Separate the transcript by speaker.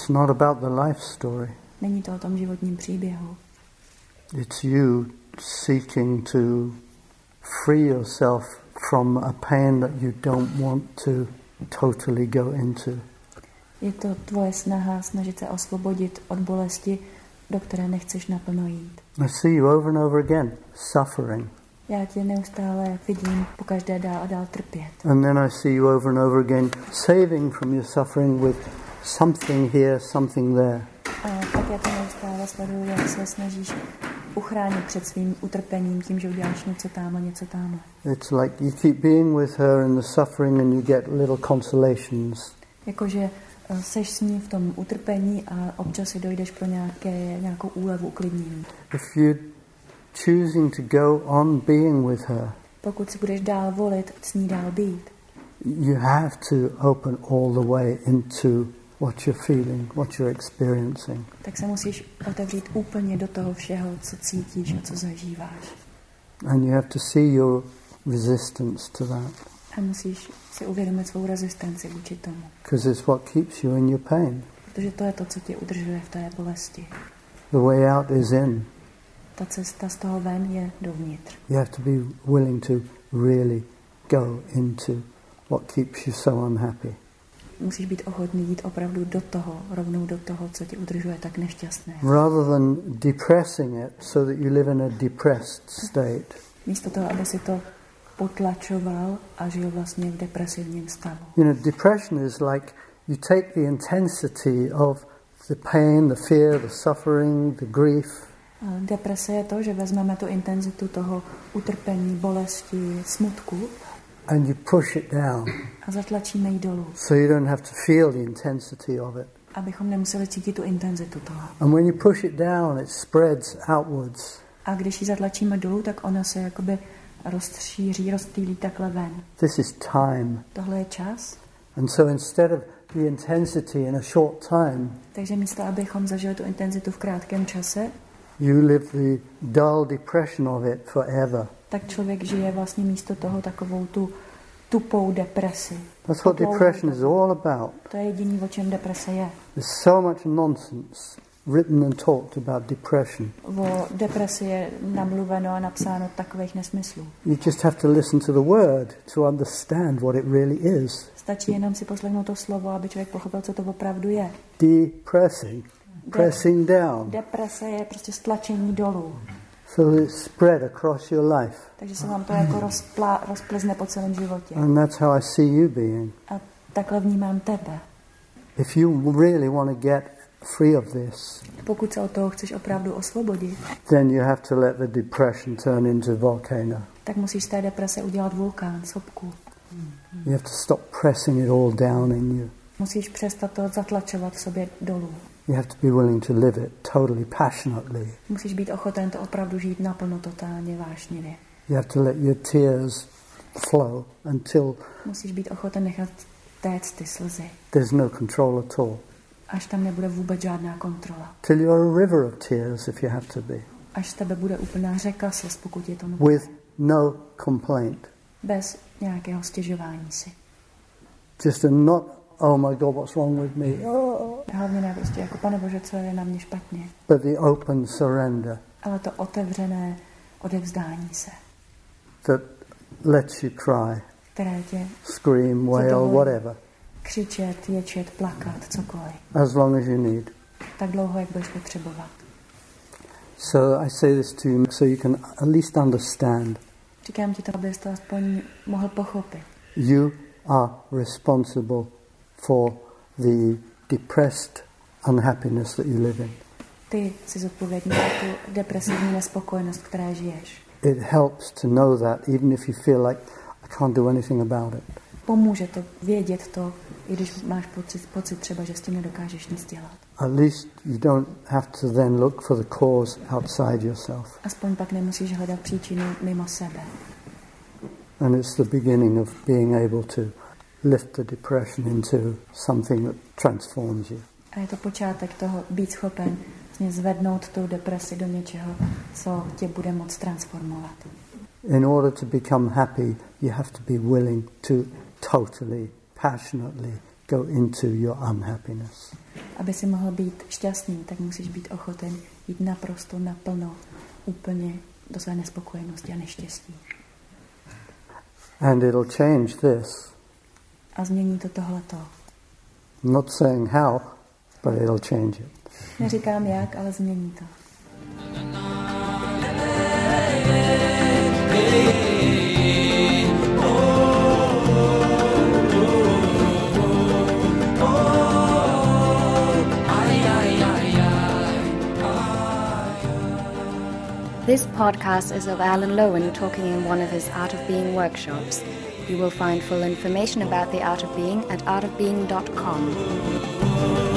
Speaker 1: It's not about the life story.
Speaker 2: Není to o tom životním příběhu.
Speaker 1: It's you seeking to free yourself from a pain that you don't want to totally go into.
Speaker 2: Je to tvoje snaha snažit se osvobodit od bolesti, do které nechceš naplno jít.
Speaker 1: I see you over and over again suffering.
Speaker 2: Já tě neustále vidím po každé dál a dál trpět.
Speaker 1: And then I see you over and over again saving from your suffering with something here, something there.
Speaker 2: A tak já to neustále sleduju, jak se snažíš uchránit před svým utrpením tím, že uděláš něco tamhle, něco tamhle.
Speaker 1: It's like you keep being with her in the suffering and you get little consolations.
Speaker 2: Jakože eh, seš s ní v tom utrpení a občas si dojdeš pro nějaké, nějakou úlevu, uklidnění.
Speaker 1: If you're choosing to go on being with her,
Speaker 2: Pokud si budeš dál volit s ní dál být,
Speaker 1: you have to open all the way into what you're feeling, what you're experiencing.
Speaker 2: tak se musíš otevřít úplně do toho všeho, co cítíš a co zažíváš.
Speaker 1: And you have to see your resistance to that
Speaker 2: A musíš si uvědomit svou rezistenci vůči tomu.
Speaker 1: because it's what keeps you in your pain.
Speaker 2: Protože to je to, co tě udržuje v té bolesti.
Speaker 1: The way out is in.
Speaker 2: Ta cesta z toho ven je dovnitř.
Speaker 1: You have to be willing to really go into what keeps you so unhappy.
Speaker 2: Musíš být ochotný jít opravdu do toho, rovnou do toho, co tě udržuje tak nešťastné.
Speaker 1: rather than depressing it so that you live in a depressed state.
Speaker 2: Místo toho, aby si to potlačoval a žil vlastně v depresivním stavu.
Speaker 1: You know, depression is like you take the intensity of the pain, the fear, the suffering, the grief,
Speaker 2: Deprese je to, že vezmeme tu intenzitu toho utrpení, bolesti, smutku
Speaker 1: and you push it down
Speaker 2: a zatlačíme ji dolů,
Speaker 1: so you don't have to feel the intensity of it.
Speaker 2: abychom nemuseli cítit tu intenzitu toho.
Speaker 1: And when you push it down, it spreads outwards.
Speaker 2: A když ji zatlačíme dolů, tak ona se jakoby rozšíří, rozptýlí takhle ven.
Speaker 1: This is time.
Speaker 2: Tohle je čas,
Speaker 1: And so instead of the intensity in a short time,
Speaker 2: takže místo, abychom zažili tu intenzitu v krátkém čase,
Speaker 1: you live the dull depression of it forever.
Speaker 2: Tak člověk žije vlastně místo toho takovou tu tupou depresi.
Speaker 1: That's what depression is all about.
Speaker 2: To je jediný, o čem deprese je.
Speaker 1: There's so much nonsense written and talked about depression.
Speaker 2: O depresi je namluveno a napsáno takových nesmyslů.
Speaker 1: You just have to listen to the word to understand what it really is.
Speaker 2: Stačí jenom si poslechnout to slovo, aby člověk pochopil, co to opravdu je.
Speaker 1: Depressing, pressing down,
Speaker 2: Deprese je prostě stlačení dolů.
Speaker 1: So it's spread across your life.
Speaker 2: Takže se vám to jako rozplá, rozplizne po celém životě.
Speaker 1: And that's how I see you being.
Speaker 2: A takhle vnímám tebe.
Speaker 1: If you really want to get free of this,
Speaker 2: Pokud se od toho chceš opravdu osvobodit,
Speaker 1: then you have to let the depression turn into volcano.
Speaker 2: tak musíš z té deprese udělat vulkán, sopku.
Speaker 1: You have to stop pressing it all down in you.
Speaker 2: Musíš přestat to zatlačovat v sobě dolů.
Speaker 1: You have to be willing to live it totally passionately.
Speaker 2: Musíš být ochoten to opravdu žít naplno, totálně, vášnivě.
Speaker 1: You have to let your tears flow until
Speaker 2: Musíš být ochoten nechat téct ty slzy,
Speaker 1: there's no control at all.
Speaker 2: až tam nebude vůbec žádná kontrola.
Speaker 1: Till you're a river of tears if you have to be,
Speaker 2: Až tebe bude úplná řeka slz, pokud je to nutné.
Speaker 1: with no complaint.
Speaker 2: Bez nějakého stěžování si.
Speaker 1: Just a not, oh my God, what's wrong with me? Oh,
Speaker 2: Hlavně ne prostě jako, pane Bože, co je na mě špatně.
Speaker 1: but the open surrender
Speaker 2: Ale to otevřené odevzdání se,
Speaker 1: that lets you cry,
Speaker 2: které tě
Speaker 1: scream, wail, whatever,
Speaker 2: křičet, ječet, plakat, cokoliv.
Speaker 1: as long as you need.
Speaker 2: Tak dlouho, jak budeš potřebovat.
Speaker 1: So I say this to you so you can at least understand
Speaker 2: Říkám ti to, abys to aspoň mohl pochopit.
Speaker 1: you are responsible for the depressed unhappiness that you live in.
Speaker 2: Ty jsi zodpovědný za tu depresivní nespokojenost, které žiješ.
Speaker 1: It helps to know that even if you feel like I can't do anything about it.
Speaker 2: Pomůže to vědět to, i když máš pocit, pocit třeba, že s tím nedokážeš nic dělat.
Speaker 1: At least you don't have to then look for the cause outside yourself.
Speaker 2: Aspoň pak nemusíš hledat příčinu mimo sebe.
Speaker 1: And it's the beginning of being able to lift the depression into something that transforms you.
Speaker 2: A je to počátek toho být schopen vlastně zvednout tu depresi do něčeho, co tě bude moct transformovat.
Speaker 1: In order to become happy, you have to be willing to totally, passionately go into your unhappiness.
Speaker 2: aby si mohl být šťastný, tak musíš být ochoten jít naprosto naplno, úplně do své nespokojenosti a neštěstí.
Speaker 1: And it'll change this.
Speaker 2: A změní to tohleto.
Speaker 1: I'm not saying how, but it'll change it.
Speaker 2: Neříkám jak, ale změní to.
Speaker 3: This podcast is of Alan Lowen talking in one of his Art of Being workshops. You will find full information about the Art of Being at artofbeing.com.